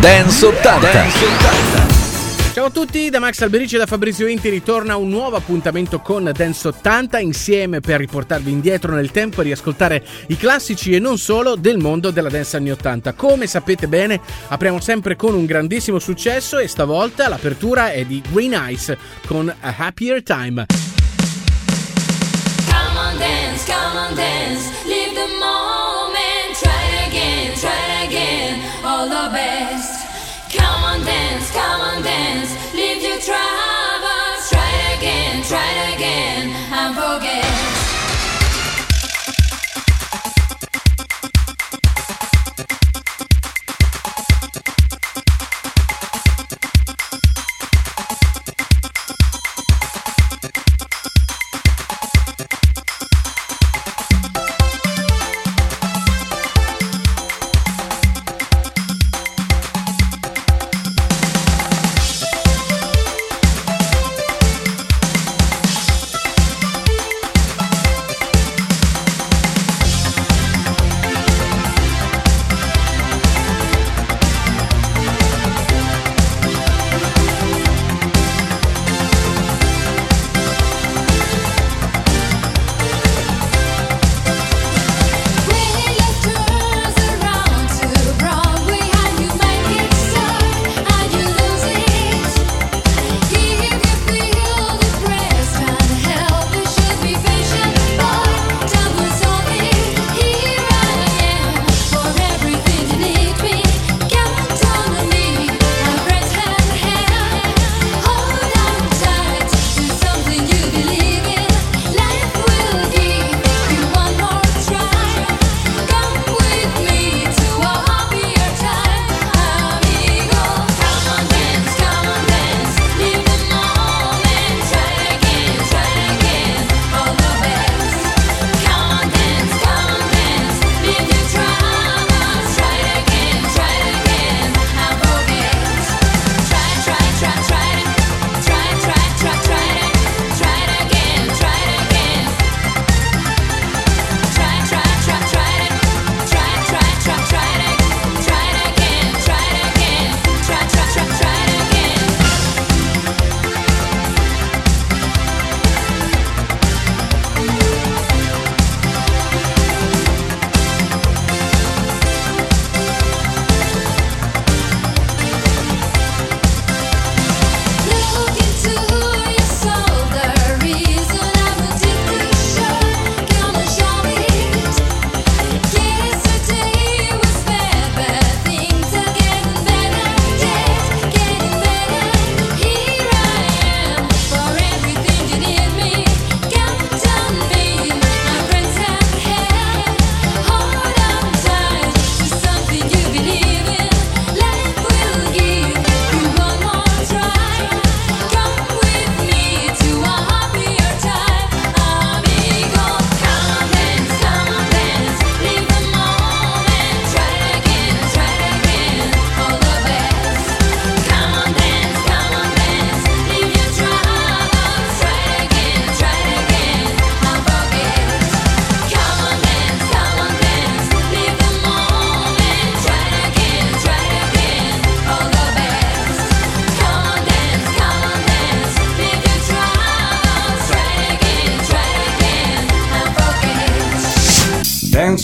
Dance 80. Dance 80. Ciao a tutti, da Max Alberici e da Fabrizio Inti ritorna un nuovo appuntamento con Dance 80 insieme per riportarvi indietro nel tempo e riascoltare i classici e non solo del mondo della dance anni 80. Come sapete bene, apriamo sempre con un grandissimo successo e stavolta l'apertura è di Green Ice con A Happier Time. Come on dance, come on dance, trying again.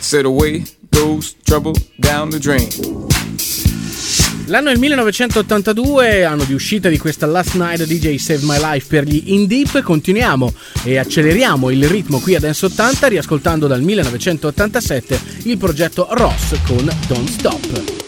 Said away goes trouble down the drain. L'anno è il 1982, anno di uscita di questa Last Night DJ Save My Life per gli In Deep. Continuiamo e acceleriamo il ritmo qui a Dance 80 riascoltando dal 1987 il progetto Ross con Don't Stop.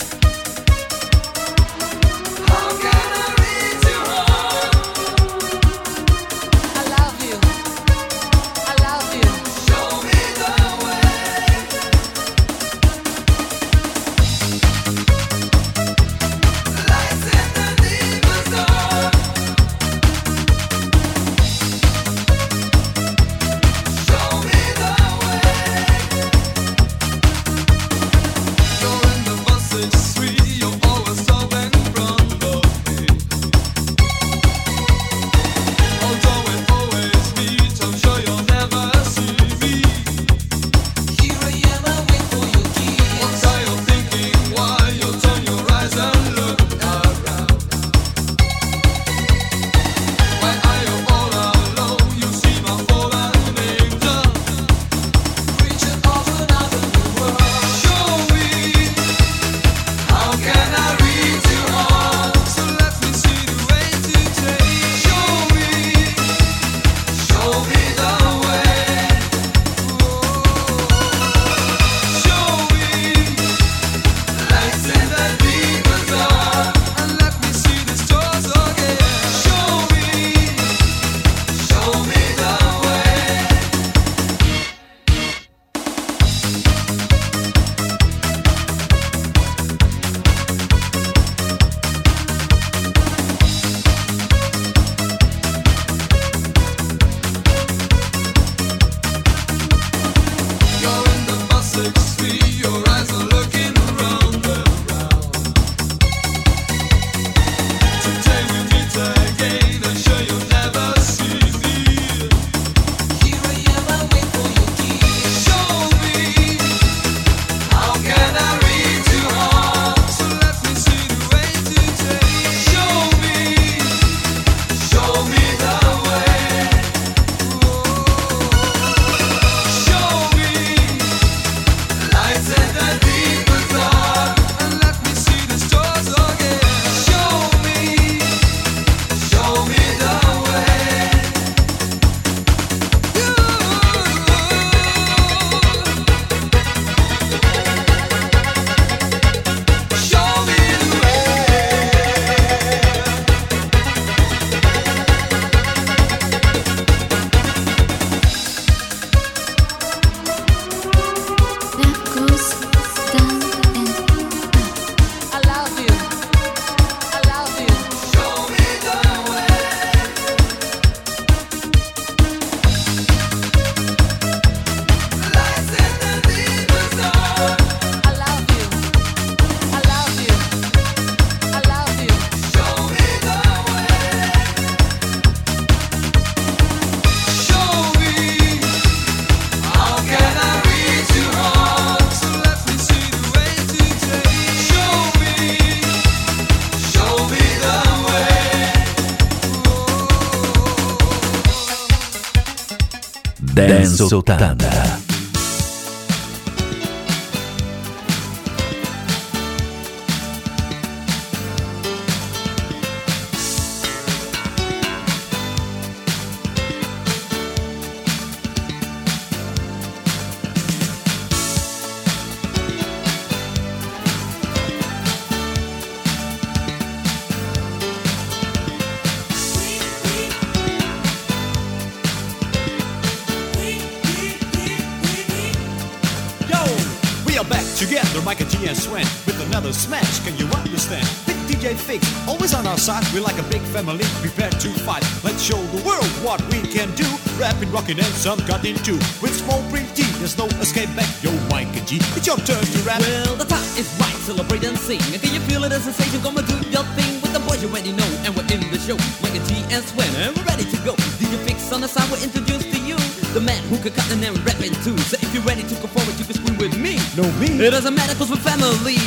80. Rapping, rocking, and some got into. With small print T, there's no escape back. Yo, Mike and G, it's your turn to rap. Well, the time is right, celebrate and sing. Can you feel it, a sensation? Come and do your thing with the boys you already know. And we're in the show, Mike and G and Sven, and we're ready to go. Did you Fix on the side, we're introduced to you. The man who can cut and then rap it too. So if you're ready to go forward, you can scream with me. No, me. It doesn't matter, cause we're family.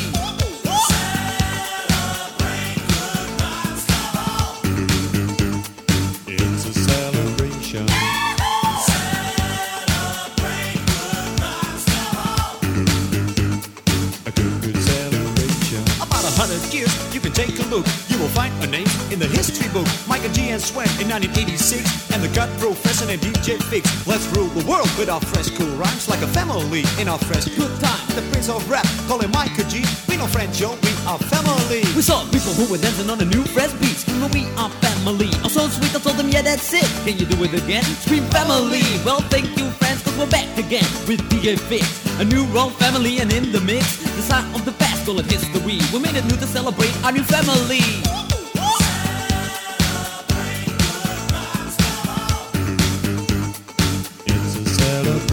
1986, and the gut professor and DJ Fix. Let's rule the world with our fresh, cool rhymes like a family in our fresh good time. The prince of rap, call him Micah G. We no friend Joe, we are family. We saw people who were dancing on the new fresh beats, but we are family. I'm so sweet, I told them, yeah, that's it. Can you do it again? Scream family. Well, thank you, friends, cause we're back again with DJ Fix. A new role family, and in the mix, the sign of the past, of history. We made it new to celebrate our new family.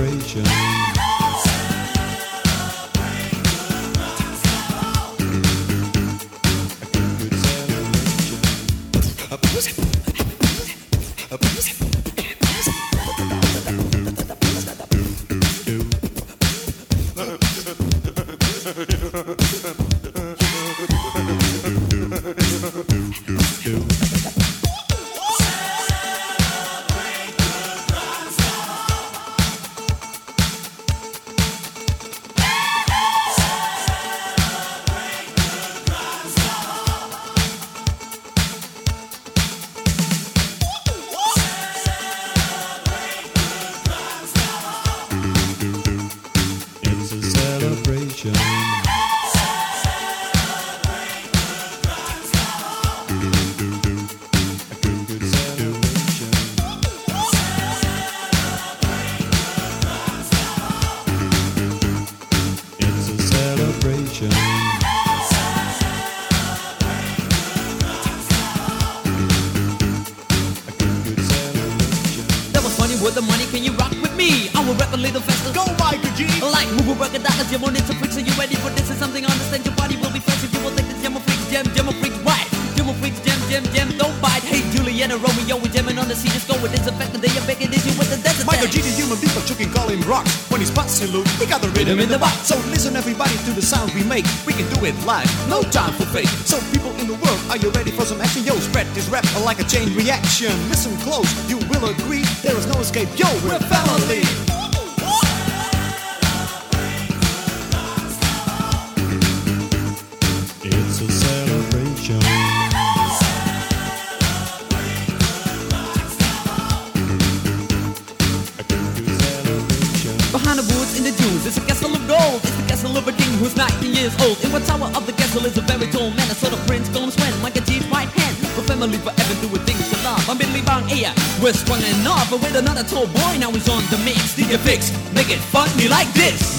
concentration. Listen close.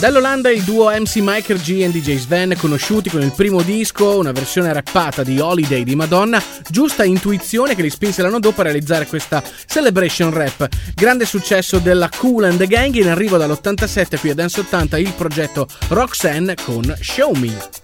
Dall'Olanda il duo MC Michael G e DJ Sven, conosciuti con il primo disco, una versione rappata di Holiday di Madonna, giusta intuizione che li spinse l'anno dopo a realizzare questa celebration rap. Grande successo della Cool and the Gang in arrivo dall'87 qui a Dance 80 il progetto Roxanne con Show Me.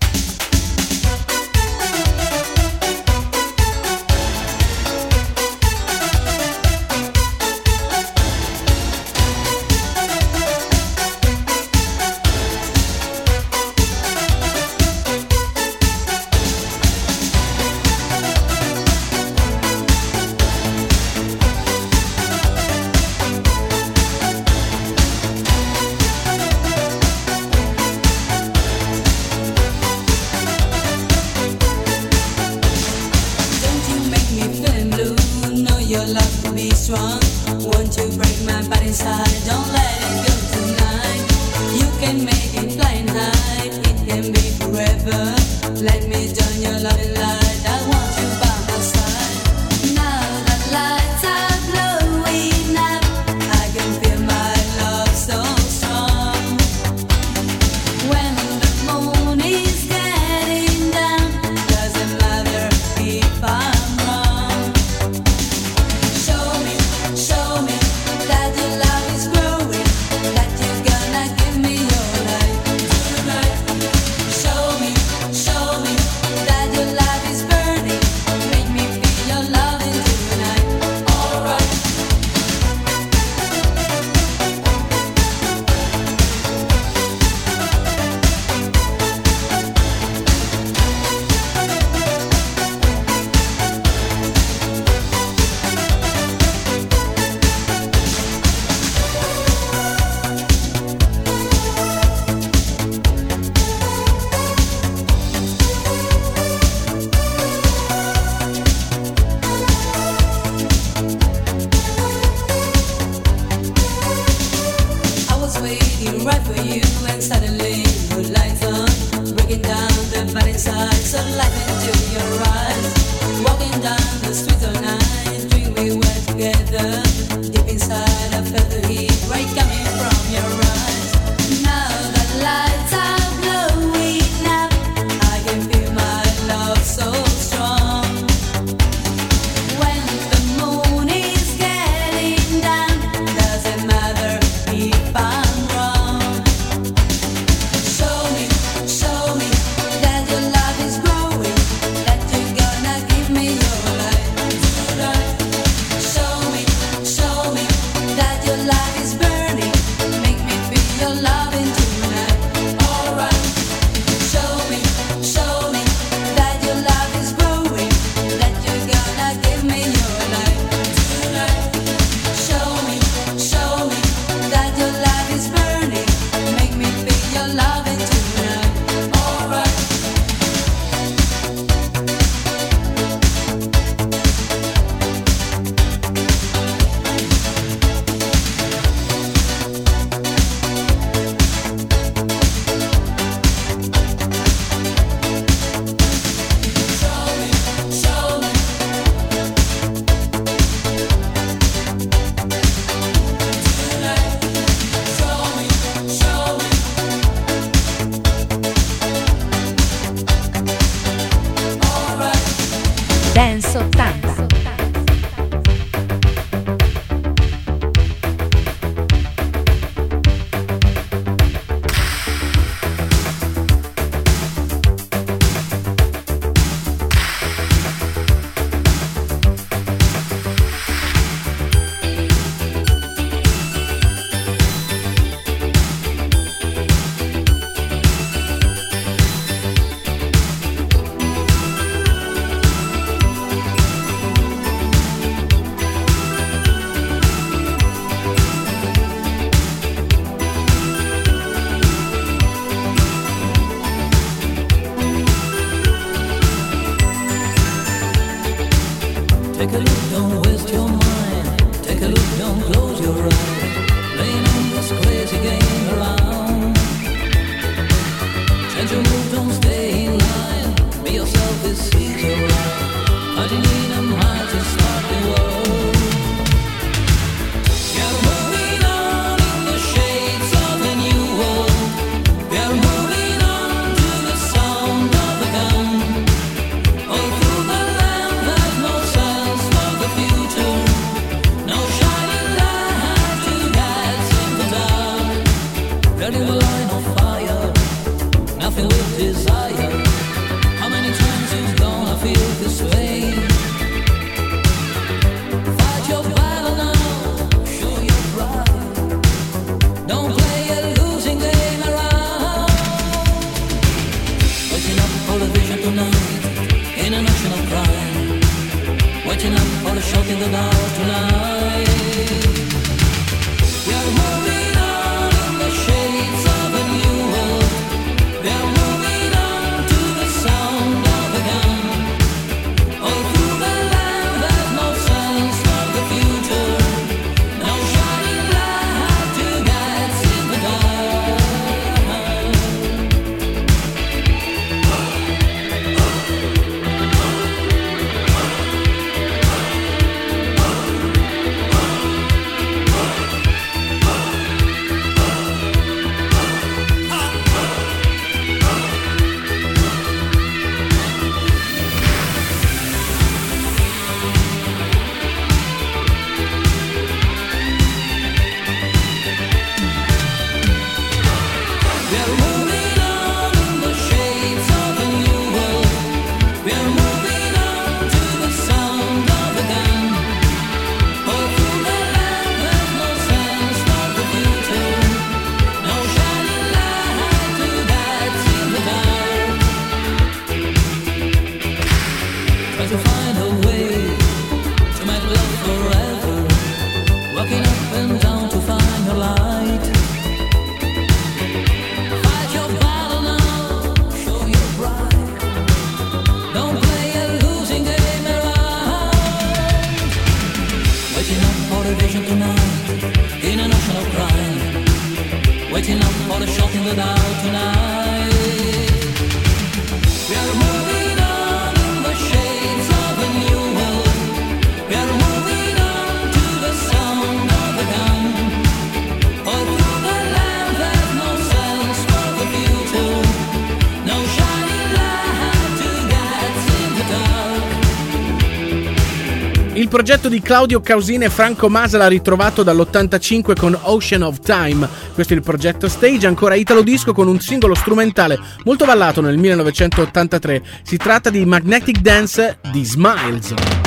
progetto di Claudio Causine e Franco Masala ritrovato dall'85 con Ocean of Time. Questo è il progetto Stage, ancora Italo Disco con un singolo strumentale molto ballato nel 1983. Si tratta di Magnetic Dance di Smiles.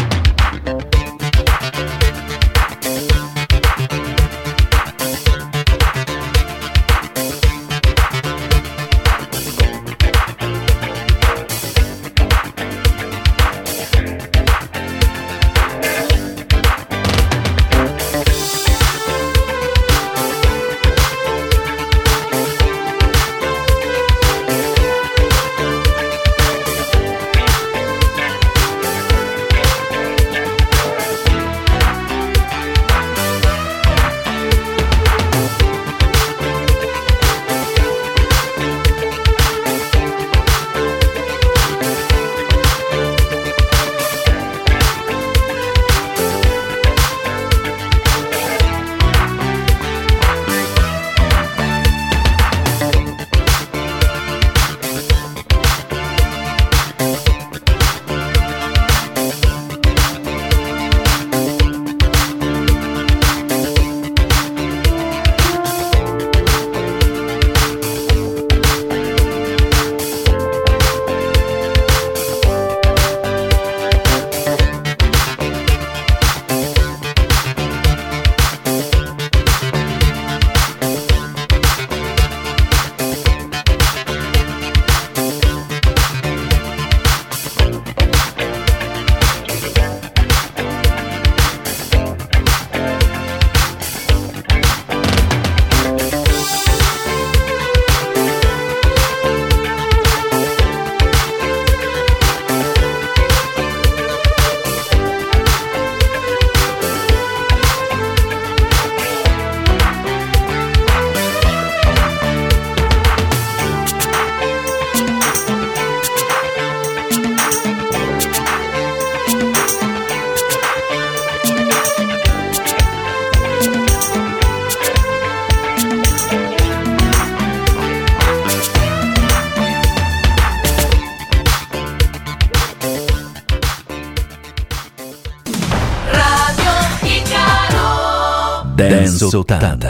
就淡。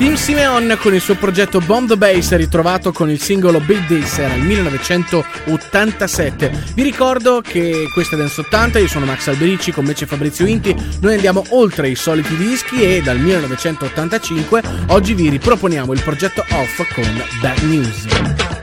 Tim Simeon con il suo progetto Bomb the Bass ritrovato con il singolo Big This era il 1987. Vi ricordo che questa è Dance 80, io sono Max Alberici, con me c'è Fabrizio Inti, noi andiamo oltre i soliti dischi e dal 1985 oggi vi riproponiamo il progetto Off con Bad News.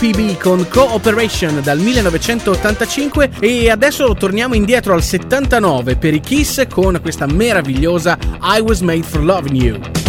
MPB con Cooperation dal 1985 e adesso torniamo indietro al 79 per i Kiss con questa meravigliosa I Was Made for Loving You.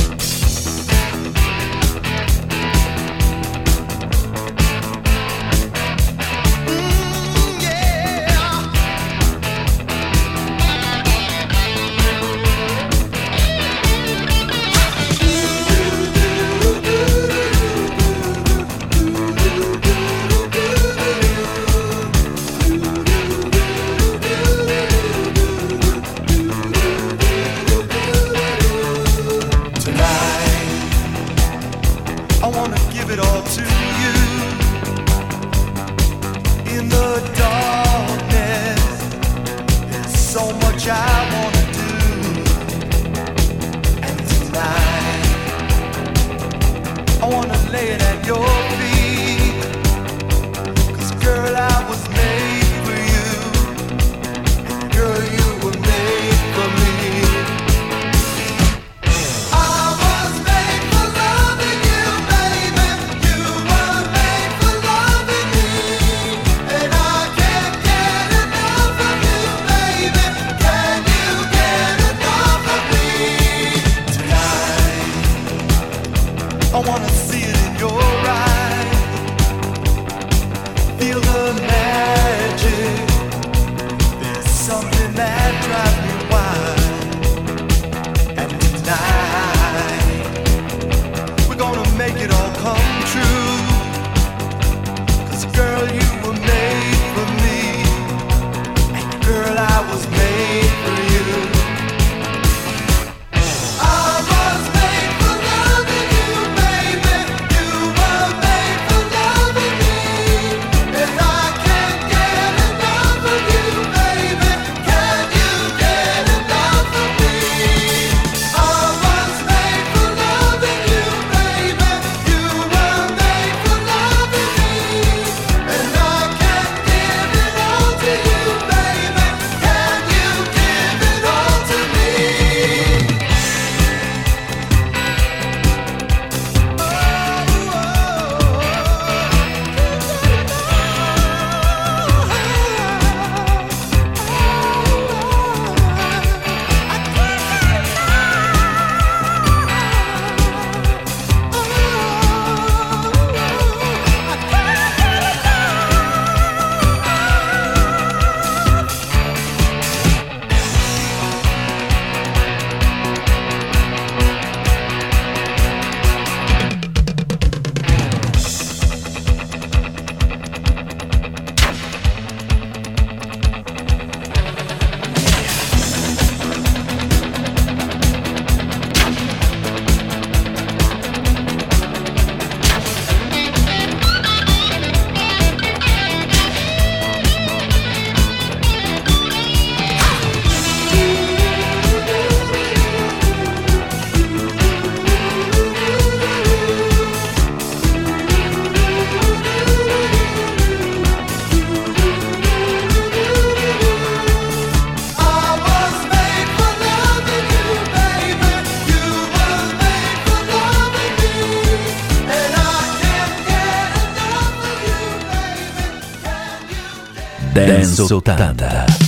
Dance 80.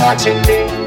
watching me.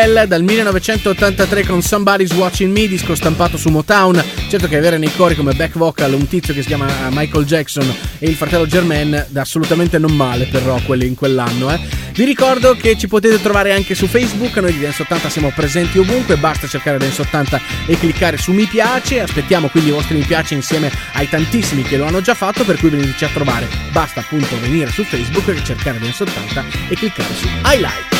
Well dal 1983 con Somebody's Watching Me, disco stampato su Motown. Certo che avere nei cori come back vocal un tizio che si chiama eh, Michael Jackson e il fratello Germain assolutamente non male per Rockwell in quell'anno. Eh. Vi ricordo che ci potete trovare anche su Facebook, noi di Dance 80 siamo presenti ovunque, basta cercare Dance 80 e cliccare su mi piace, aspettiamo quindi i vostri mi piace insieme ai tantissimi che lo hanno già fatto, per cui veniteci a trovare, basta appunto venire su Facebook, cercare Dance 80 e cliccare su I like.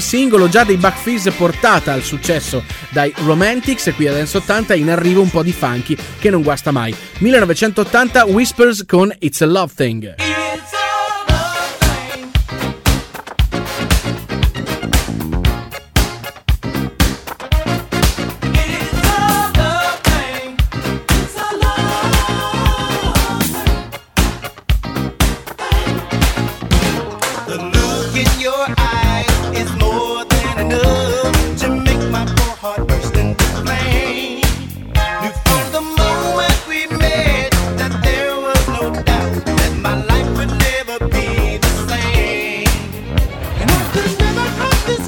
singolo già dei Buckfizz portata al successo dai Romantics e qui ad Dance 80 in arrivo un po' di funky che non guasta mai. 1980 Whispers con It's a Love Thing.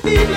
be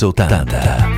80.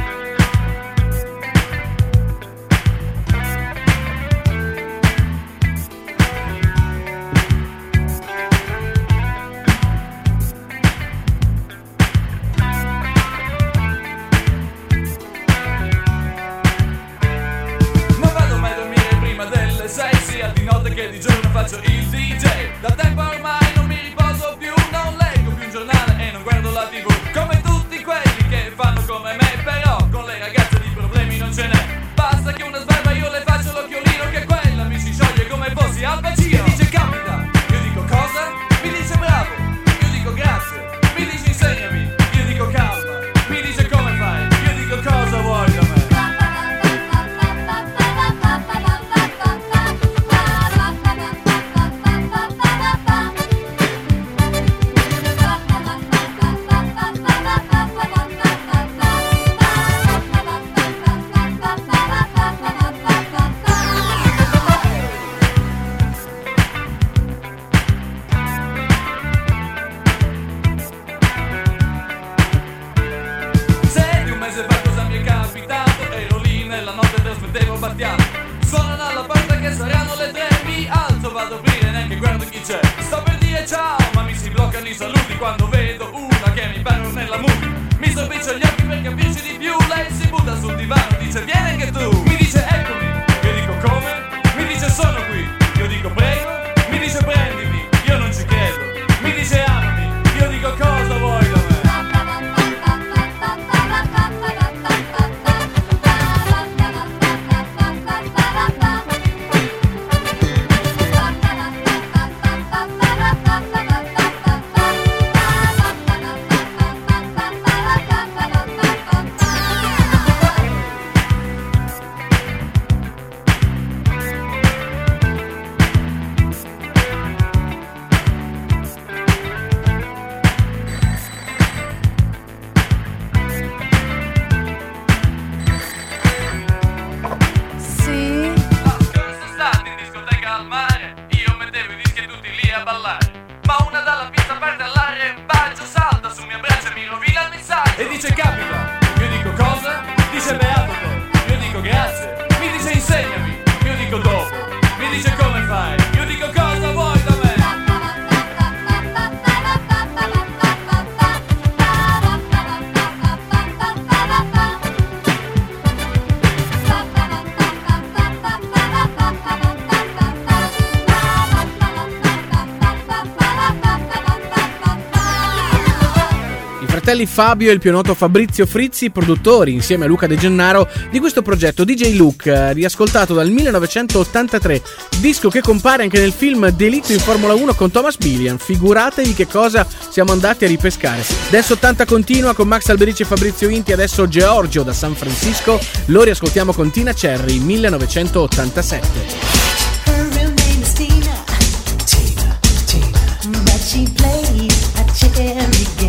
about fratelli Fabio e il più noto Fabrizio Frizzi, produttori insieme a Luca De Gennaro di questo progetto DJ Luke, eh, riascoltato dal 1983, disco che compare anche nel film Delitto in Formula 1 con Thomas Billian. Figuratevi che cosa siamo andati a ripescare. Adesso 80 continua con Max Alberici e Fabrizio Inti, adesso Giorgio da San Francisco, lo riascoltiamo con Tina Cherry 1987. Mm, she plays a chicken.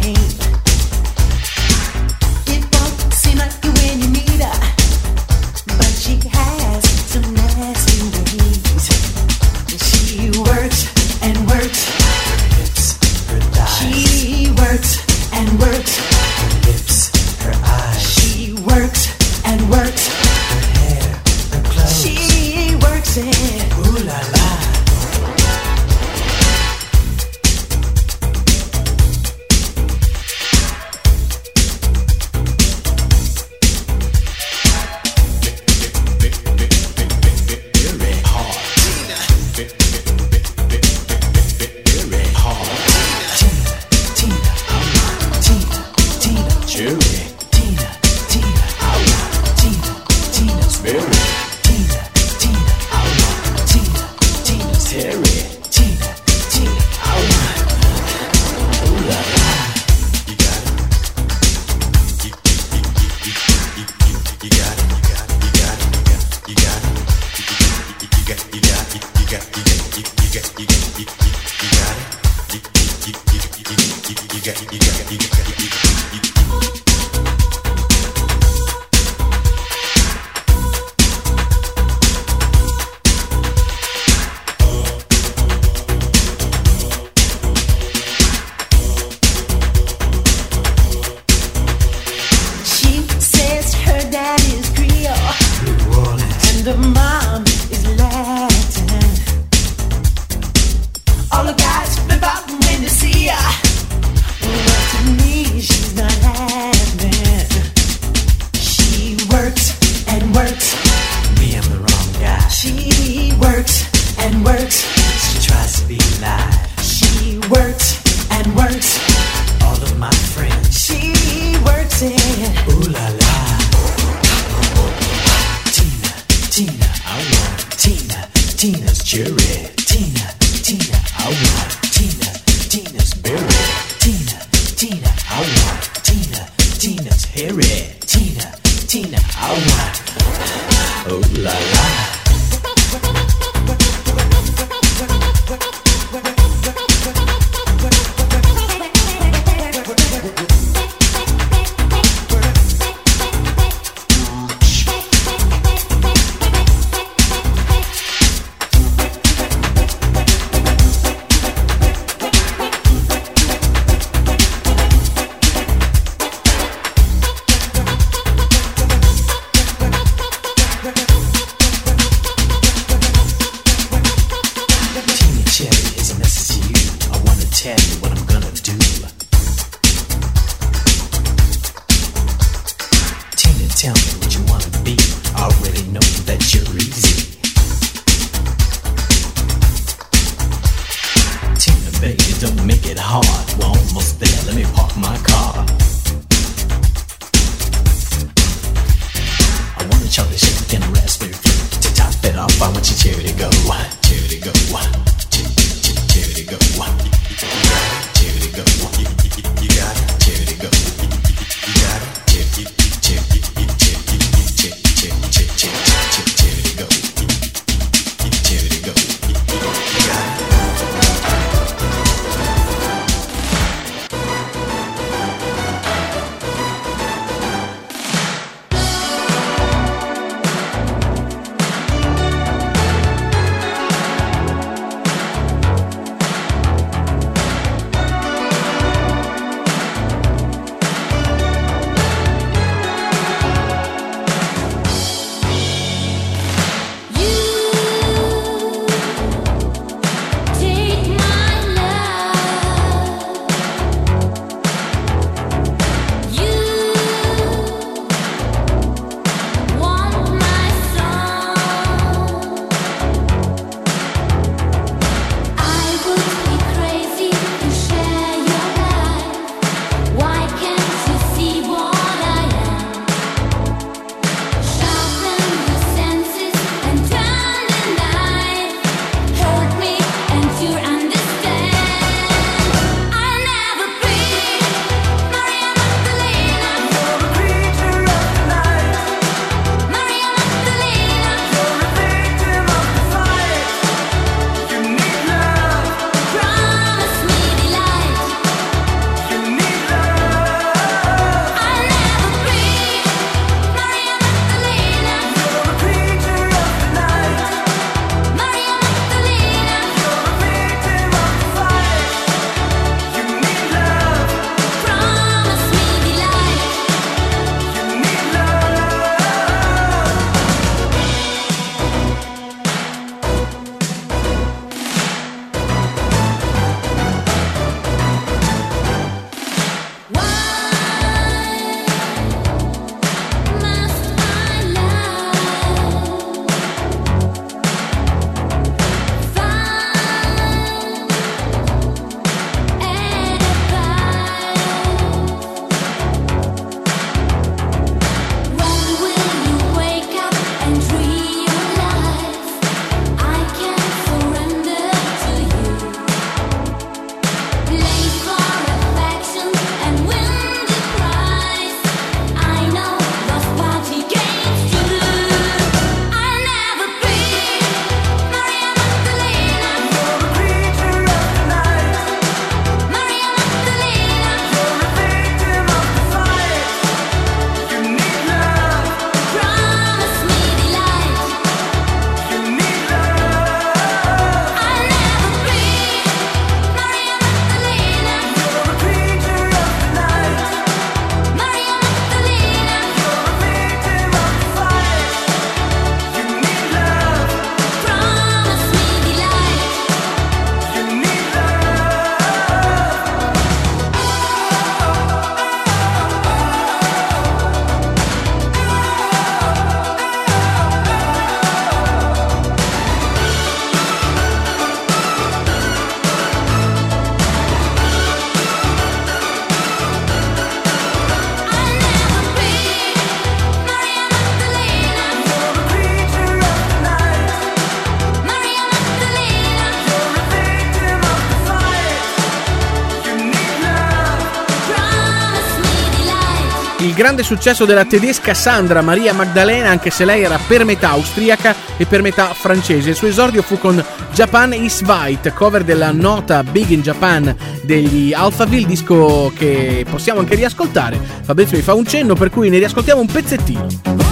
Grande successo della tedesca Sandra Maria Magdalena, anche se lei era per metà austriaca e per metà francese. Il suo esordio fu con Japan is White, cover della nota Big in Japan degli Alphaville, disco che possiamo anche riascoltare. Fabrizio mi fa un cenno, per cui ne riascoltiamo un pezzettino.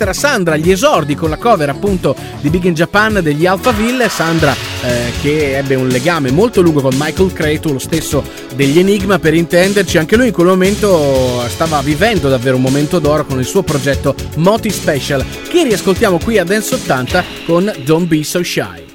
Era Sandra, gli esordi con la cover appunto di Big in Japan degli Alphaville. Sandra eh, che ebbe un legame molto lungo con Michael Cretu, lo stesso degli Enigma per intenderci. Anche lui in quel momento stava vivendo davvero un momento d'oro con il suo progetto Moti Special che riascoltiamo qui a Dance 80 con Don't Be So Shy.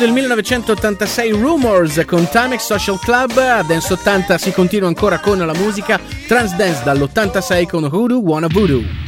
del 1986 Rumors con Timex Social Club, a Dance 80 si continua ancora con la musica, Trans Dance dall'86 con Hoodoo Wanna Voodoo.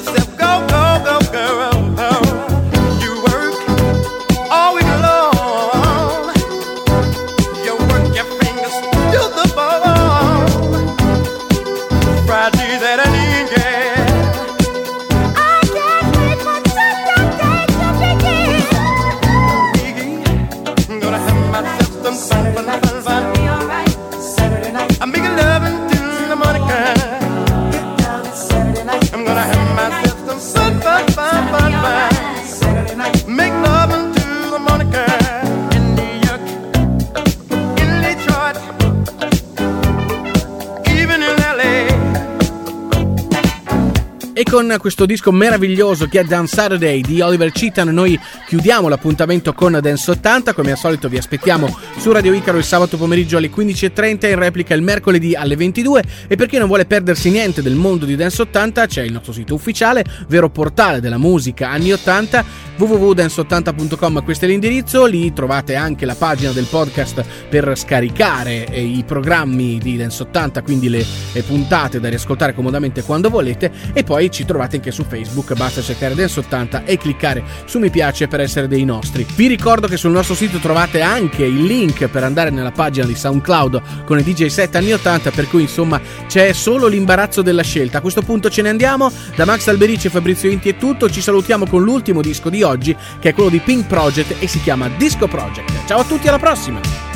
yourself go. Con questo disco meraviglioso Get Down Saturday di Oliver Cheatham noi chiudiamo l'appuntamento con Dance 80. Come al solito vi aspettiamo su Radio Icaro il sabato pomeriggio alle 15.30 in replica il mercoledì alle 22 e per chi non vuole perdersi niente del mondo di Dance 80 c'è il nostro sito ufficiale, vero portale della musica anni 80 www.dance80.com questo è l'indirizzo, lì trovate anche la pagina del podcast per scaricare eh, i programmi di Dance 80, quindi le puntate da riascoltare comodamente quando volete. E poi ci trovate anche su Facebook, basta cercare Dance 80 e cliccare su mi piace per essere dei nostri. Vi ricordo che sul nostro sito trovate anche il link per andare nella pagina di SoundCloud con i DJ set anni 80, per cui insomma c'è solo l'imbarazzo della scelta. A questo punto ce ne andiamo, da Max Alberici e Fabrizio Inti è tutto, ci salutiamo con l'ultimo disco di oggi che è quello di Pink Project e si chiama Disco Project. Ciao a tutti, alla prossima!